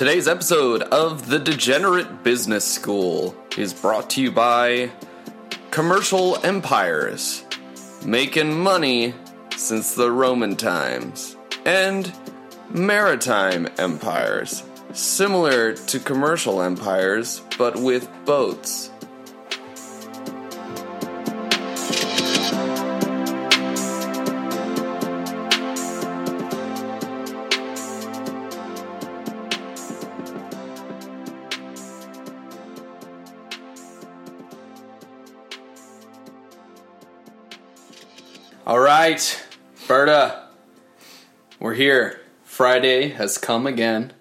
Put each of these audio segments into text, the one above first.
Today's episode of The Degenerate Business School is brought to you by Commercial Empires, making money since the Roman times, and Maritime Empires, similar to commercial empires but with boats. Right, Berta, we're here. Friday has come again.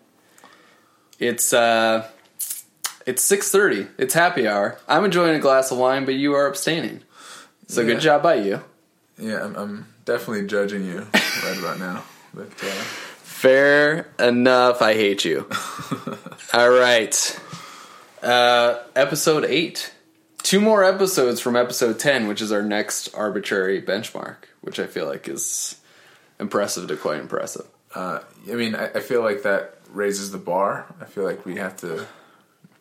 It's uh, it's six thirty. It's happy hour. I'm enjoying a glass of wine, but you are abstaining. So Yeah. good job by you. Yeah, I'm, I'm definitely judging you right about now. But uh, Fair enough. I hate you. All right. Uh, episode eight. Two more episodes from episode ten, which is our next arbitrary benchmark, which I feel like is impressive to quite impressive. uh, I mean, I, I feel like that raises the bar. I feel like we have to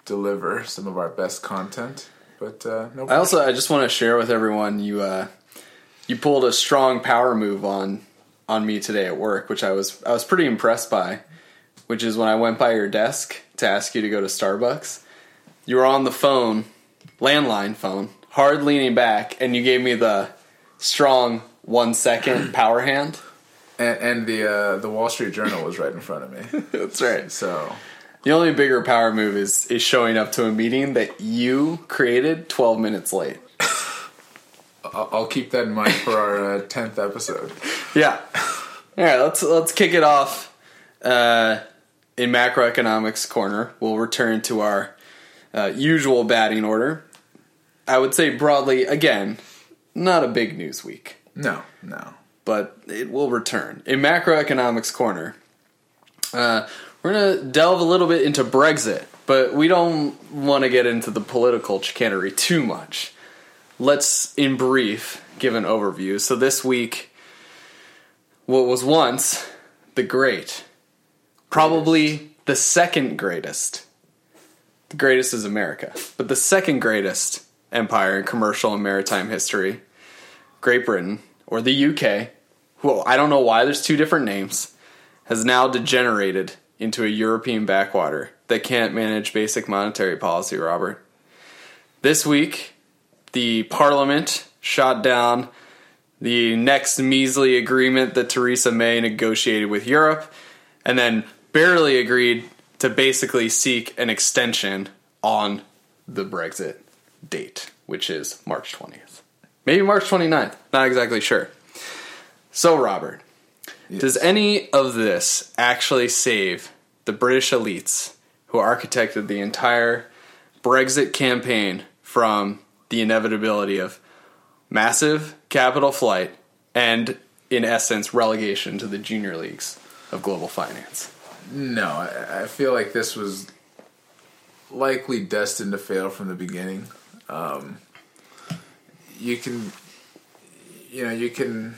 deliver some of our best content. But uh, no, I also I just want to share with everyone you uh, you pulled a strong power move on on me today at work, which I was I was pretty impressed by. Which is when I went by your desk to ask you to go to Starbucks. You were on the phone, landline phone, hard leaning back, and you gave me the strong one second power hand. and, and the uh, the Wall Street Journal was right in front of me. That's right. So The only bigger power move is is showing up to a meeting that you created twelve minutes late. I'll, I'll keep that in mind for our uh, tenth episode. Yeah. All right, let's let's kick it off uh, in macroeconomics corner. We'll return to our uh, usual batting order. I would say broadly, again, not a big news week, No, no. but it will return in macroeconomics corner. Uh, we're gonna delve a little bit into Brexit, but we don't want to get into the political chicanery too much. Let's, in brief, give an overview. So this week what was once the great, probably the second greatest. The greatest is America, but the second greatest empire in commercial and maritime history, Great Britain or the UK, who I don't know why there's two different names, has now degenerated into a European backwater that can't manage basic monetary policy, Robert. This week, the parliament shot down the next measly agreement that Theresa May negotiated with Europe, and then barely agreed to basically seek an extension on the Brexit date, which is March 20th. Maybe March 29th, not exactly sure. So, Robert, does any of this actually save the British elites who architected the entire Brexit campaign from the inevitability of massive capital flight and, in essence, relegation to the junior leagues of global finance? No, I, I feel like this was likely destined to fail from the beginning. Um, you can, you know, you can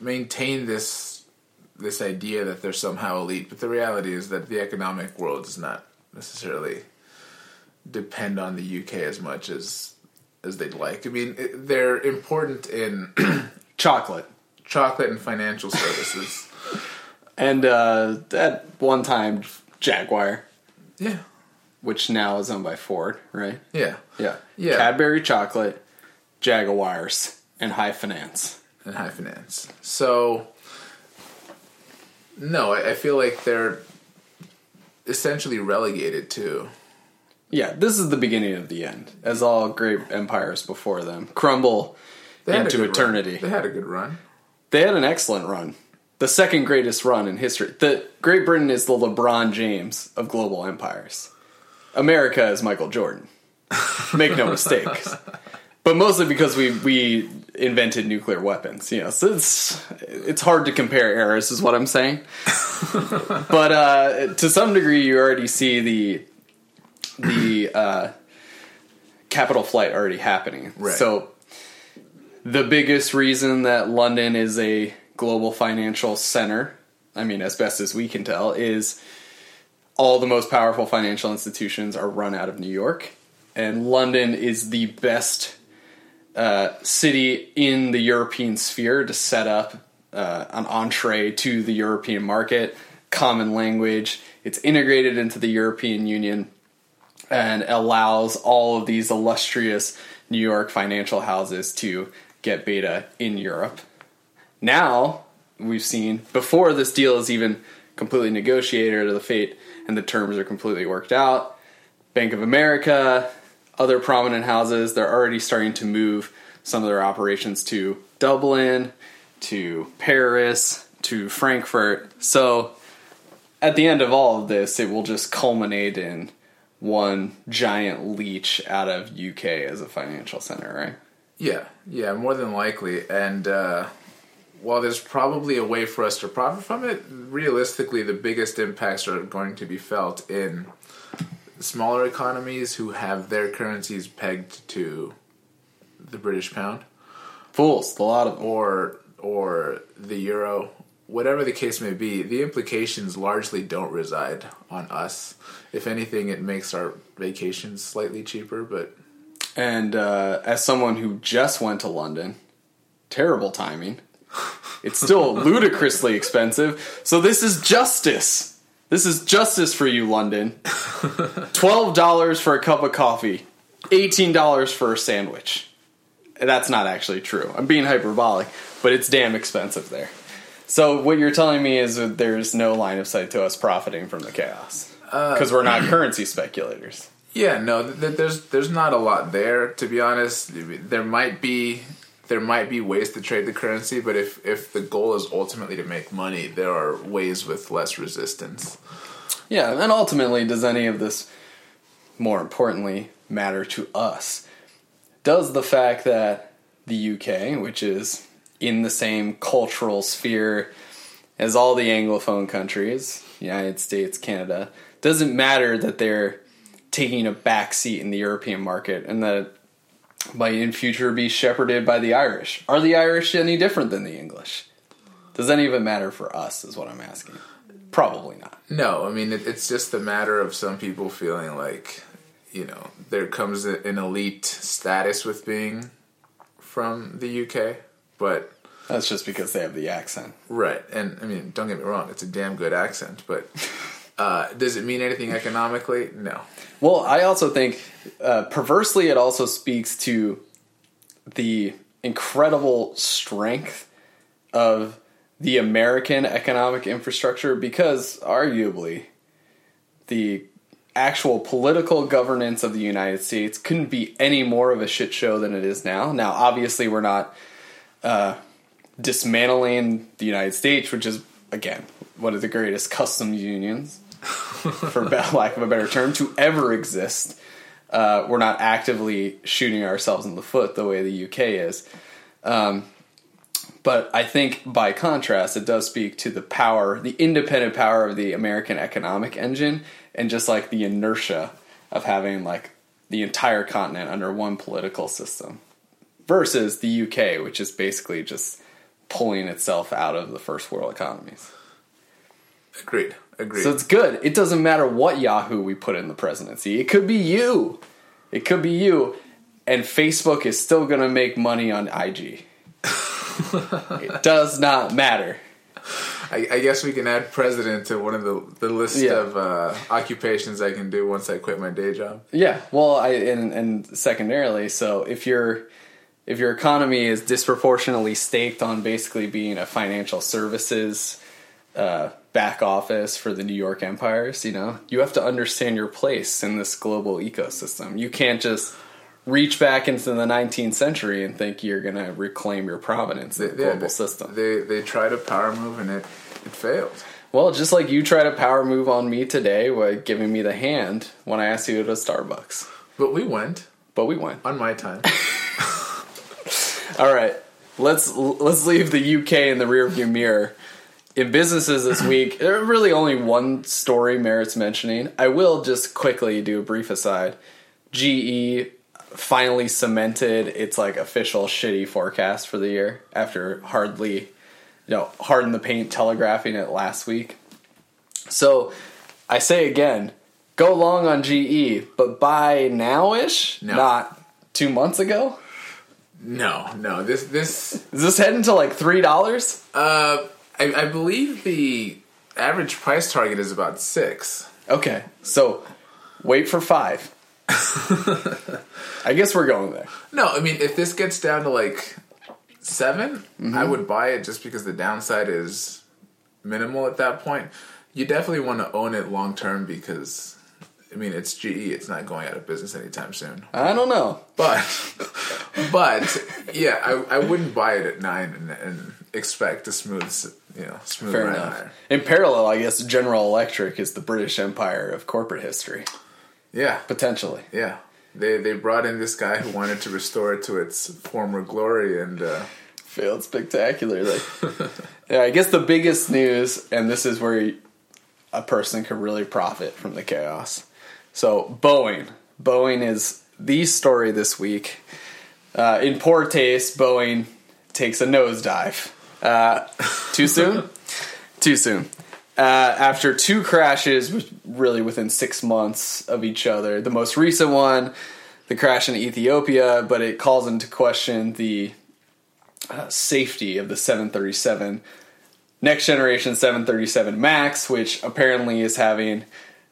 maintain this this idea that they're somehow elite, but the reality is that the economic world does not necessarily depend on the UK as much as as they'd like. I mean, they're important in Chocolate. chocolate and financial services. And uh, at one time, Jaguar, yeah, which now is owned by Ford, right? yeah, Yeah. Yeah. Cadbury Chocolate, Jaguars, and High Finance. and high finance. So, no, I, I feel like they're essentially relegated to. Yeah, this is the beginning of the end, as all great empires before them crumble They into good run. eternity. They had a good run. They had an excellent run. The second greatest run in history. The Great Britain is the LeBron James of global empires. America is Michael Jordan. Make no mistakes. But mostly because we we invented nuclear weapons, you know. So it's it's hard to compare eras, is what I'm saying. but uh, to some degree, you already see the the uh, capital flight already happening. Right. So the biggest reason that London is a global financial center, I mean, as best as we can tell, is all the most powerful financial institutions are run out of New York, and London is the best uh, city in the European sphere to set up uh, an entree to the European market, common language. It's integrated into the European Union and allows all of these illustrious New York financial houses to get beta in Europe. Now, we've seen before this deal is even completely negotiated or the fate and the terms are completely worked out, Bank of America, other prominent houses, they're already starting to move some of their operations to Dublin, to Paris, to Frankfurt. So at the end of all of this, it will just culminate in one giant leech out of UK as a financial center, right? Yeah, yeah, more than likely. And uh, while there's probably a way for us to profit from it, realistically, the biggest impacts are going to be felt in smaller economies who have their currencies pegged to the British pound. Fools, a lot of or or the euro, whatever the case may be, the implications largely don't reside on us. If anything, it makes our vacations slightly cheaper. But and uh, as someone who just went to London, terrible timing. It's still ludicrously expensive. So this is justice. This is justice for you, London. Twelve dollars for a cup of coffee, eighteen dollars for a sandwich. That's not actually true. I'm being hyperbolic, but it's damn expensive there. So what you're telling me is that there's no line of sight to us profiting from the chaos uh, because we're not currency speculators. yeah, no, th- th- there's there's not a lot there. To be honest, there might be there might be ways to trade the currency, but if if the goal is ultimately to make money, there are ways with less resistance. Yeah, and ultimately, does any of this, more importantly, matter to us? Does the fact that the UK, which is in the same cultural sphere as all the Anglophone countries, United States, Canada, doesn't matter that they're taking a back seat in the European market and that might in future be shepherded by the Irish. Are the Irish any different than the English? Does any of it matter for us, is what I'm asking. Probably not. No, I mean it, it's just a matter of some people feeling like you know there comes an elite status with being from the UK, but That's just because they have the accent. right. And I mean, don't get me wrong, it's a damn good accent, but uh, does it mean anything economically? No. Well, I also think uh, perversely it also speaks to the incredible strength of the American economic infrastructure because arguably the actual political governance of the United States couldn't be any more of a shit show than it is now. Now, obviously, we're not uh, dismantling the United States, which is again one of the greatest customs unions, for lack of a better term, to ever exist. Uh, we're not actively shooting ourselves in the foot the way the UK is. Um, but I think by contrast, it does speak to the power, the independent power of the American economic engine, and just like the inertia of having like the entire continent under one political system versus the UK, which is basically just pulling itself out of the first world economies. Agreed. Agreed. So it's good. It doesn't matter what Yahoo we put in the presidency. It could be you. It could be you. And Facebook is still going to make money on IG. it does not matter. I, I guess we can add president to one of the the list Yeah. of uh, occupations I can do once I quit my day job. Yeah. Well, I and, and secondarily, so if your if your economy is disproportionately staked on basically being a financial services uh, back office for the New York empires, you know, you have to understand your place in this global ecosystem. You can't just reach back into the 19th century and think you're going to reclaim your provenance in the Yeah, global they, system. They they tried a power move and it it failed. well, just like you tried a power move on me today by giving me the hand when I asked you to Starbucks. But we went But we went. on my time. All right, let's let's leave the UK in the rearview mirror. In businesses this week, there really only one story merits mentioning. I will just quickly do a brief aside. GE finally cemented its like official shitty forecast for the year after hardly, you know, hard in the paint telegraphing it last week. So I say again, go long on GE, but buy now-ish, No. not two months ago. No, no. This this Is this heading to like three dollars? uh, I, I believe the average price target is about six. Okay, so wait for five. I guess we're going there. No, I mean if this gets down to like 7 I mm-hmm. would buy it just because the downside is minimal at that point. You definitely want to own it long term because I mean it's GE, it's not going out of business anytime soon. I don't know. But but yeah, I, I wouldn't buy it at nine and, and expect a smooth you know smooth Fair ride enough. In parallel, I guess General Electric is the British Empire of corporate history, Yeah, potentially. yeah. They they brought in this guy who wanted to restore it to its former glory, and uh, Failed spectacularly. yeah, I guess the biggest news, and this is where a person could really profit from the chaos. So, Boeing. Boeing is the story this week. Uh, in poor taste, Boeing takes a nosedive. Uh, too soon? too soon. Uh, after two crashes, really within six months of each other. The most recent one, the crash in Ethiopia, but it calls into question the uh, safety of the 737 next generation 737 max which apparently is having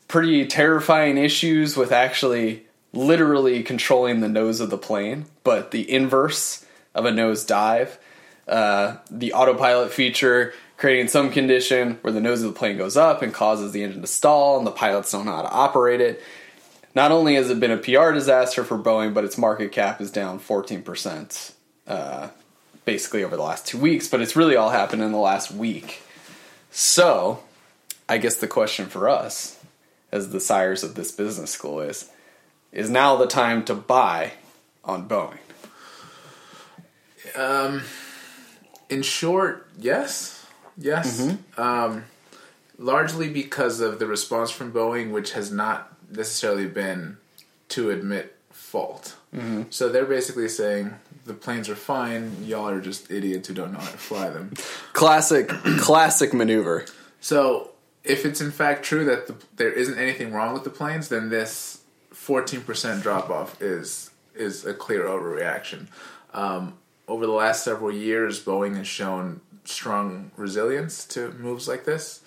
pretty terrifying issues with actually literally controlling the nose of the plane but the inverse of a nose dive uh, the autopilot feature creating some condition where the nose of the plane goes up and causes the engine to stall and the pilots don't know how to operate it not only has it been a pr disaster for boeing but its market cap is down 14% uh, basically over the last two weeks, but it's really all happened in the last week. So, I guess the question for us, as the sires of this business school, is is now the time to buy on Boeing? In short, yes, yes. Um, largely because of the response from Boeing, which has not necessarily been to admit fault. So they're basically saying the planes are fine. Y'all are just idiots who don't know how to fly them. Classic, classic maneuver. So if it's in fact true that the, there isn't anything wrong with the planes, then this 14% drop off is is a clear overreaction. Um, over the last several years, Boeing has shown strong resilience to moves like this,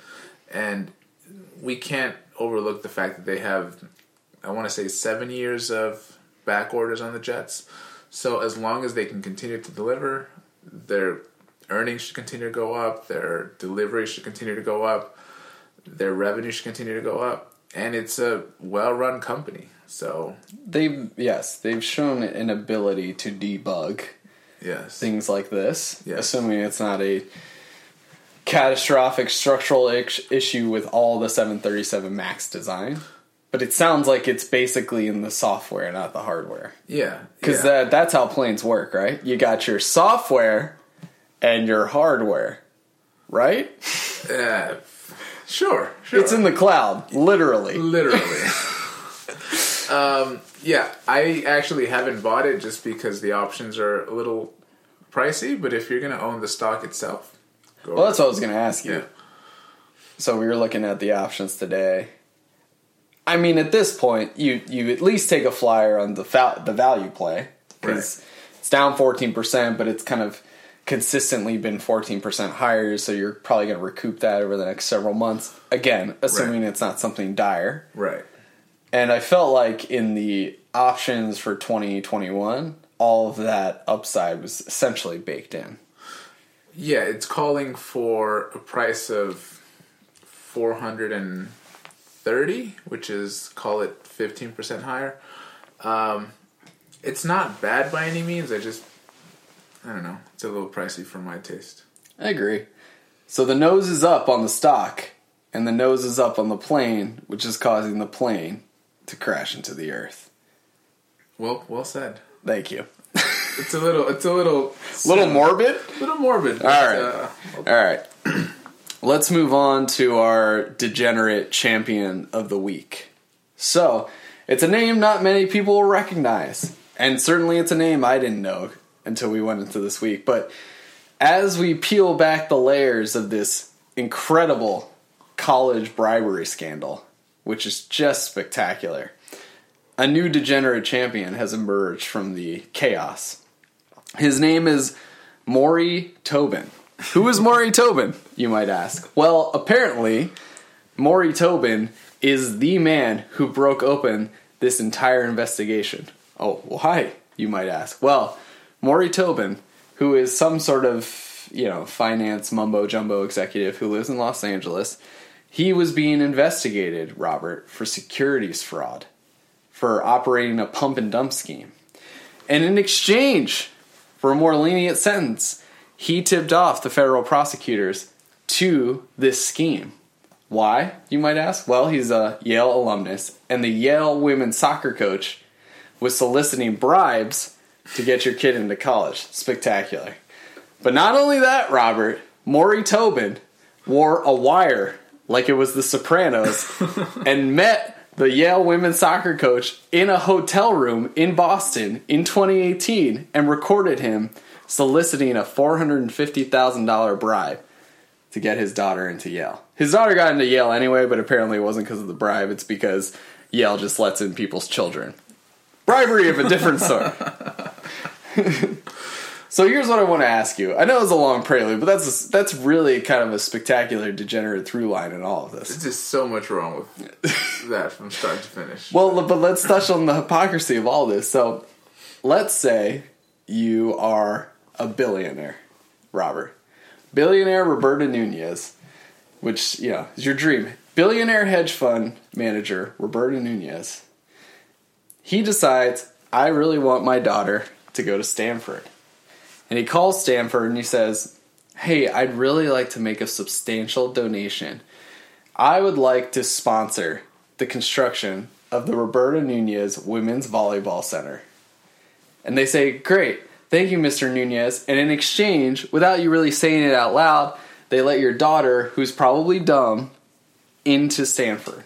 and we can't overlook the fact that they have, I want to say, seven years of back orders on the jets. So as long as they can continue to deliver, their earnings should continue to go up, their delivery should continue to go up, their revenue should continue to go up, and it's a well-run company. So They've yes, they've shown an ability to debug yes, things like this, Yes. assuming it's not a catastrophic structural issue with all the 737 Max design. But it sounds like it's basically in the software, not the hardware. yeah, Because yeah. that, that's how planes work, right? You got your software and your hardware, right? Uh, sure, sure. It's in the cloud, literally. literally. um, yeah, I actually haven't bought it just because the options are a little pricey. But if you're going to own the stock itself, go Well, that's what I was going to ask you. yeah, So we were looking at the options today. I mean, at this point, you you at least take a flyer on the fa- the value play because it's down fourteen percent, but it's kind of consistently been fourteen percent higher. So you're probably going to recoup that over the next several months. Again, assuming it's not something dire. right. And I felt like in the options for 2021, all of that upside was essentially baked in. Yeah, it's calling for a price of four hundred and thirty, which is call it fifteen percent higher. Um, it's not bad by any means. I just, I don't know, it's a little pricey for my taste. I agree. So the nose is up on the stock, and the nose is up on the plane, which is causing the plane to crash into the earth. Well, well said. Thank you. It's a little, it's a little, little morbid. little morbid. All right. uh, All right. Let's move on to our degenerate champion of the week. So, it's a name not many people will recognize, and certainly it's a name I didn't know until we went into this week. But as we peel back the layers of this incredible college bribery scandal, which is just spectacular. A new degenerate champion has emerged from the chaos. His name is Morrie Tobin. Who is Morrie Tobin, you might ask? Well, apparently, Morrie Tobin is the man who broke open this entire investigation. Oh, why, you might ask? Well, Morrie Tobin, who is some sort of, you know, finance mumbo jumbo executive who lives in Los Angeles, he was being investigated, Robert, for securities fraud, for operating a pump and dump scheme. And in exchange for a more lenient sentence, he tipped off the federal prosecutors to this scheme. Why, you might ask? Well, he's a Yale alumnus, and the Yale women's soccer coach was soliciting bribes to get your kid into college. Spectacular. But not only that, Robert, Morrie Tobin wore a wire like it was the Sopranos and met the Yale women's soccer coach in a hotel room in Boston in 2018 and recorded him soliciting a $450,000 bribe to get his daughter into Yale. His daughter got into Yale anyway, but apparently it wasn't because of the bribe, it's because Yale just lets in people's children. Bribery of a different sort. so here's what I want to ask you. I know it's a long prelude, but that's a, that's really kind of a spectacular degenerate through line in all of this. There's just so much wrong with that from start to finish. Well, but let's touch on the hypocrisy of all this. So, let's say you are a billionaire, Robert. Billionaire Roberta Nunez, which, you know, is your dream. Billionaire hedge fund manager Roberta Nunez. He decides, I really want my daughter to go to Stanford. And he calls Stanford and he says, Hey, I'd really like to make a substantial donation. I would like to sponsor the construction of the Roberta Nunez Women's Volleyball Center. And they say, Great, thank you, Mr. Nunez. And in exchange, without you really saying it out loud, they let your daughter, who's probably dumb, into Stanford.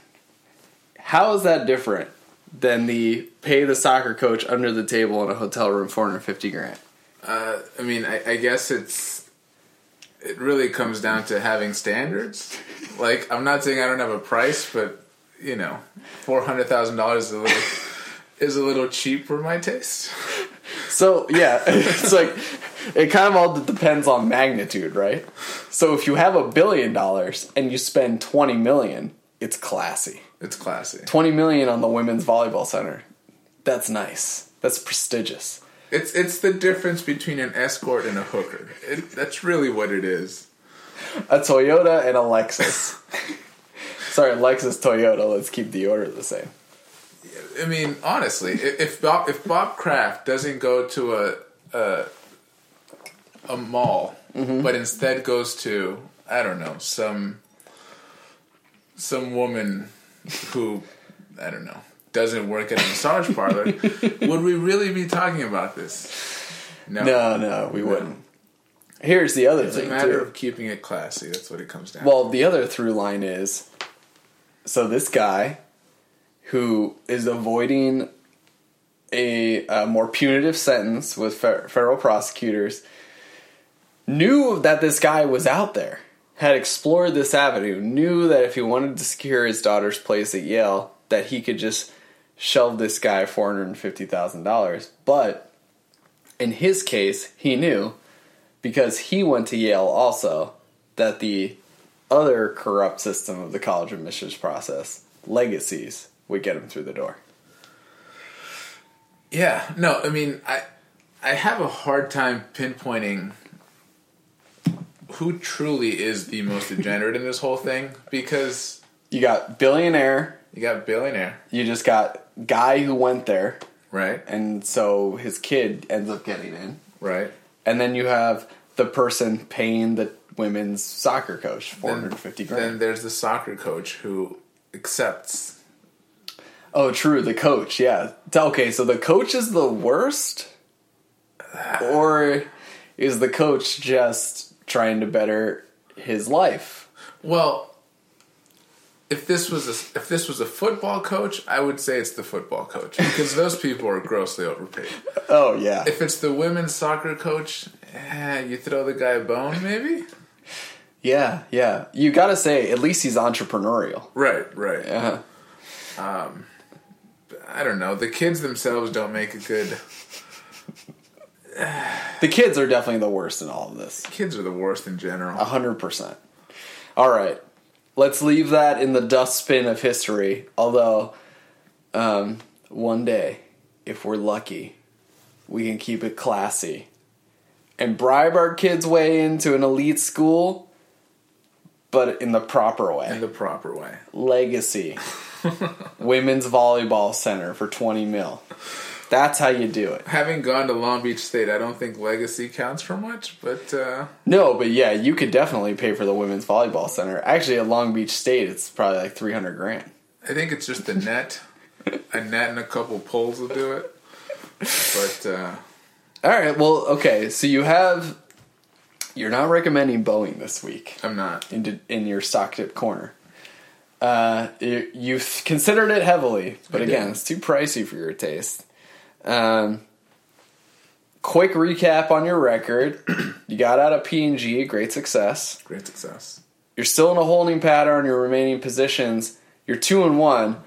How is that different than the pay the soccer coach under the table in a hotel room 450 grand? Uh, I mean, I, I guess it's it really comes down to having standards. Like, I'm not saying I don't have a price, but you know, four hundred thousand dollars is a little is a little cheap for my taste. So yeah, it's like it kind of all depends on magnitude, right? So if you have a billion dollars and you spend twenty million, it's classy. It's classy. Twenty million on the women's volleyball center, that's nice. That's prestigious. It's it's the difference between an escort and a hooker. It, that's really what it is. A Toyota and a Lexus. Sorry, Lexus Toyota. Let's keep the order the same. I mean, honestly, if Bob if Bob Kraft doesn't go to a a, a mall, mm-hmm. but instead goes to I don't know some some woman who I don't know doesn't work at a massage parlor, would we really be talking about this? No, No, no, we wouldn't. Here's the other It's a thing. matter too. of keeping it classy. That's what it comes down. To. Well, the other through line is so this guy who is avoiding a, a more punitive sentence with fe- federal prosecutors knew that this guy was out there, had explored this avenue, knew that if he wanted to secure his daughter's place at Yale, that he could just shelve this guy $450,000. But in his case, he knew because he went to Yale also that the other corrupt system of the college admissions process, legacies, would get him through the door. Yeah, no, I mean, I I have a hard time pinpointing who truly is the most degenerate in this whole thing because You got billionaire, you got billionaire, you just got guy who went there, right? and so his kid ends up getting in. Right. And then you have the person paying the women's soccer coach 450 grand. Then there's the soccer coach who accepts. oh, true, the coach, yeah. Okay, so the coach is the worst? Ah. Or is the coach just trying to better his life? Well, if this was a if this was a football coach, I would say it's the football coach because those people are grossly overpaid. Oh, yeah. If it's the women's soccer coach, eh, you throw the guy a bone, maybe. Yeah, yeah. You gotta say, at least he's entrepreneurial. Right, right. Yeah. Um, I don't know. The kids themselves don't make a good. The kids are definitely the worst in all of this. Kids are the worst in general. A hundred percent. All right, let's leave that in the dustbin of history. Although, um, one day, if we're lucky, we can keep it classy and bribe our kids' way into an elite school, but in the proper way. in the proper way. Legacy Women's Volleyball Center for twenty mil. That's how you do it. Having gone to Long Beach State, I don't think legacy counts for much, but uh, No, but yeah, you could definitely pay for the women's volleyball center. Actually, at Long Beach State, it's probably like three hundred grand. I think it's just a net. a net and a couple poles will do it. But uh, All right. Well, okay. So you have you're not recommending Boeing this week I'm not. in in your stock tip corner. Uh, you, you've considered it heavily, but I again, did. it's too pricey for your taste. Um, quick recap on your record: you got out of P and G, great success. Great success. You're still in a holding pattern on your remaining positions. You're two and one,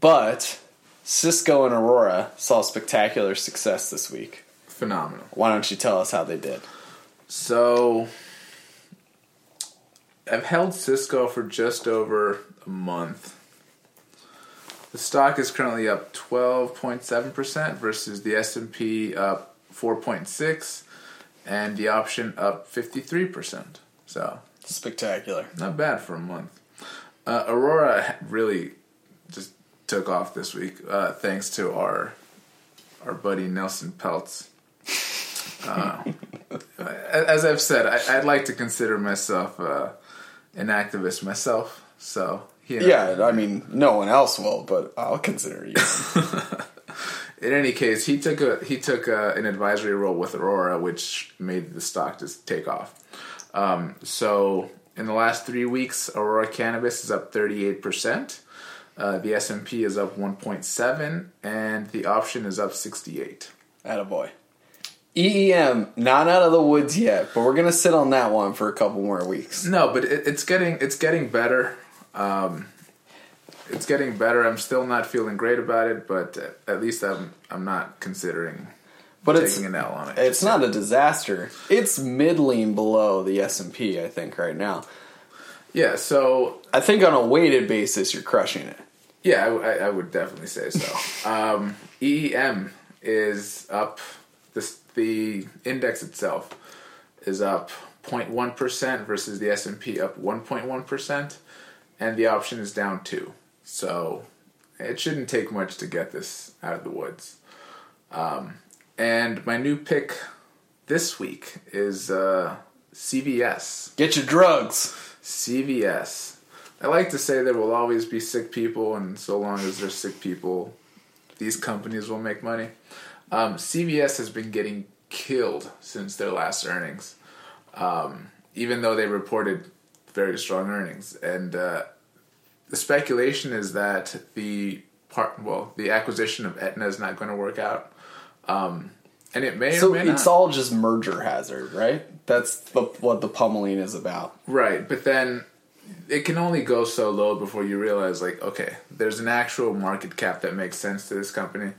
but Cisco and Aurora saw spectacular success this week. Phenomenal. Why don't you tell us how they did? So I've held Cisco for just over a month. The stock is currently up 12.7% versus the S&P up 4.6 and the option up 53%. So, Spectacular. not bad for a month. Uh, Aurora really just took off this week uh, thanks to our our buddy Nelson Peltz. Uh, as I've said, I, I'd like to consider myself uh, an activist myself. So he Yeah, I mean, no one else will, but I'll consider you. in any case, he took a he took a, an advisory role with Aurora, which made the stock just take off. Um, so in the last three weeks, Aurora Cannabis is up thirty eight percent. Uh, the S and P is up one point seven, and the option is up sixty eight. Attaboy. EEM, not out of the woods yet, but we're gonna sit on that one for a couple more weeks. No, but it, it's getting it's getting better. Um, it's getting better. I'm still not feeling great about it, but at least I'm I'm not considering But taking it's an L on it. it's not a disaster. It's middling below the S and P, I think, right now. yeah. So I think on a weighted basis, you're crushing it. Yeah, I, I- would definitely say so. um, EEM is up. This the index itself is up 0.1 percent versus the S and P up 1.1 percent, and the option is down two. So it shouldn't take much to get this out of the woods. Um, and my new pick this week is uh, CVS. Get your drugs. CVS. I like to say there will always be sick people, and so long as there's sick people, these companies will make money. Um, CVS has been getting killed since their last earnings, um, even though they reported very strong earnings. And uh, the speculation is that the part, well, the acquisition of Aetna is not going to work out, um, and it may So or may not. it's all just merger hazard, right? That's the, what the pummeling is about. Right, but then it can only go so low before you realize, like, okay, there's an actual market cap that makes sense to this company.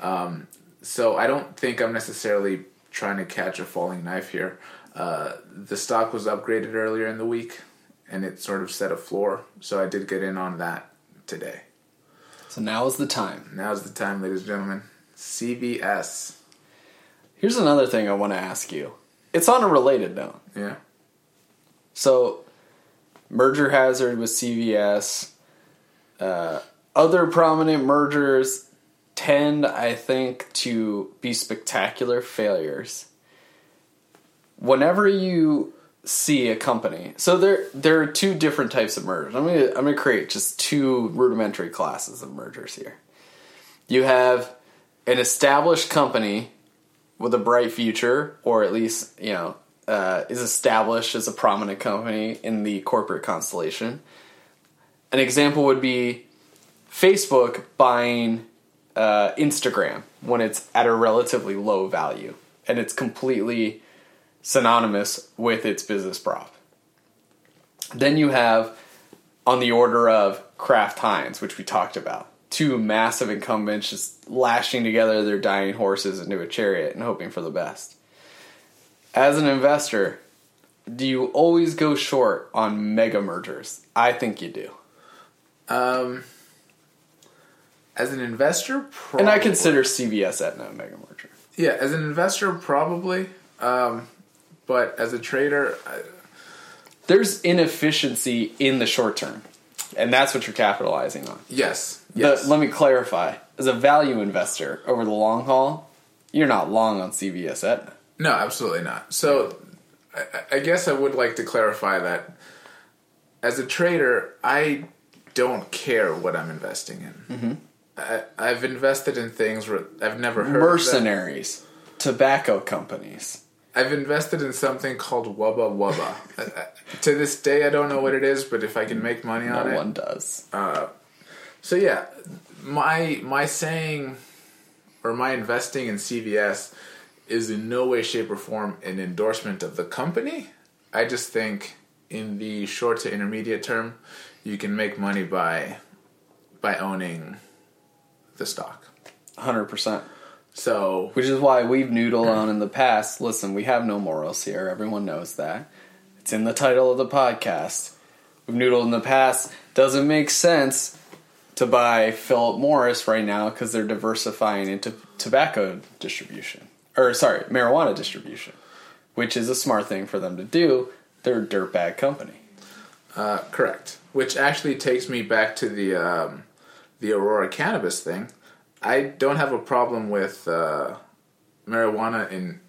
Um, so I don't think I'm necessarily trying to catch a falling knife here. Uh, the stock was upgraded earlier in the week, and it sort of set a floor. So I did get in on that today. So now is the time. Now is the time, ladies and gentlemen. CVS. Here's another thing I want to ask you. It's on a related note. Yeah. So, merger hazard with CVS. Uh, other prominent mergers tend, I think, to be spectacular failures. Whenever you see a company, so there there are two different types of mergers. I'm gonna I'm gonna create just two rudimentary classes of mergers here. You have an established company with a bright future, or at least you know uh, is established as a prominent company in the corporate constellation. An example would be Facebook buying uh, Instagram when it's at a relatively low value and it's completely synonymous with its business prop. Then you have on the order of Kraft Heinz, which we talked about. Two massive incumbents just lashing together their dying horses into a chariot and hoping for the best. As an investor, do you always go short on mega mergers? I think you do. Um, as an investor, probably. And I consider CVS Aetna a mega merger. Yeah, as an investor, probably. Um, but as a trader, I, There's inefficiency in the short term, and that's what you're capitalizing on. yes, But yes. let me clarify. As a value investor over the long haul, you're not long on CVS Aetna. No, absolutely not. So, I, I guess I would like to clarify that as a trader, I don't care what I'm investing in. Mm-hmm. I, I've invested in things where I've never heard of. Mercenaries, tobacco companies. I've invested in something called Wubba Wubba. I- I- to this day, I don't know what it is, but if I can make money No on it, one does. Uh, so yeah, my my saying or my investing in CVS is in no way, shape, or form an endorsement of the company. I just think in the short to intermediate term, you can make money by by owning the stock. 100%. So Which is why we've noodled on in the past. Listen, we have no morals here. Everyone knows that. It's in the title of the podcast. We've noodled in the past. Doesn't make sense to buy Philip Morris right now because they're diversifying into tobacco distribution. Or, sorry, marijuana distribution, which is a smart thing for them to do. They're a dirtbag company. uh, correct, which actually takes me back to the um, the Aurora cannabis thing. I don't have a problem with uh, marijuana in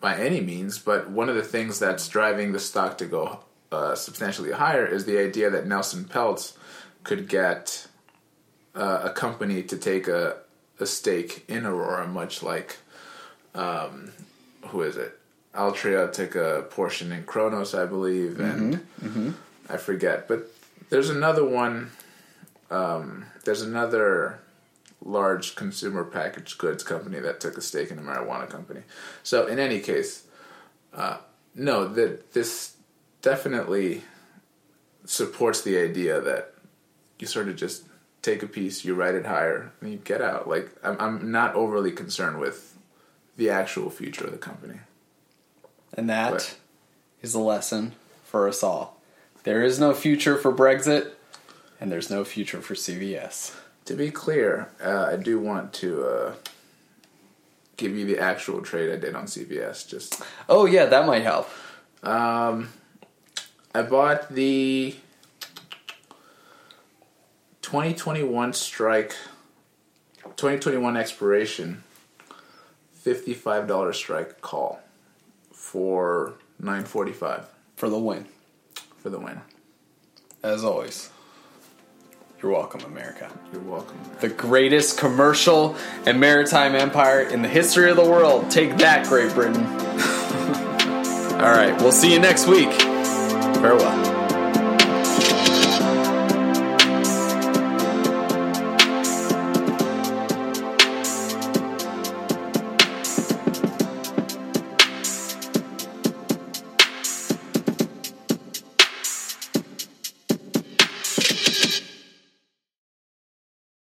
by any means, but one of the things that's driving the stock to go uh, substantially higher is the idea that Nelson Peltz could get uh, a company to take a, a stake in Aurora, much like um, who is it? Altria took a portion in Cronos, I believe, and I forget. But there's another one. Um, there's another large consumer packaged goods company that took a stake in a marijuana company. So in any case, uh, no, that this definitely supports the idea that you sort of just take a piece, you write it higher, and you get out. Like I'm, I'm not overly concerned with the actual future of the company. And that is What? a lesson for us all. There is no future for Brexit, and there's no future for CVS. To be clear, uh, I do want to uh, give you the actual trade I did on CVS. Just Oh, yeah, that might help. um, I bought the 2021 strike, 2021 expiration, $55 strike call for 945 For the win. for the win. As always, you're welcome, America. You're welcome. The greatest commercial and maritime empire in the history of the world. Take that, Great Britain. All right, we'll see you next week. Farewell.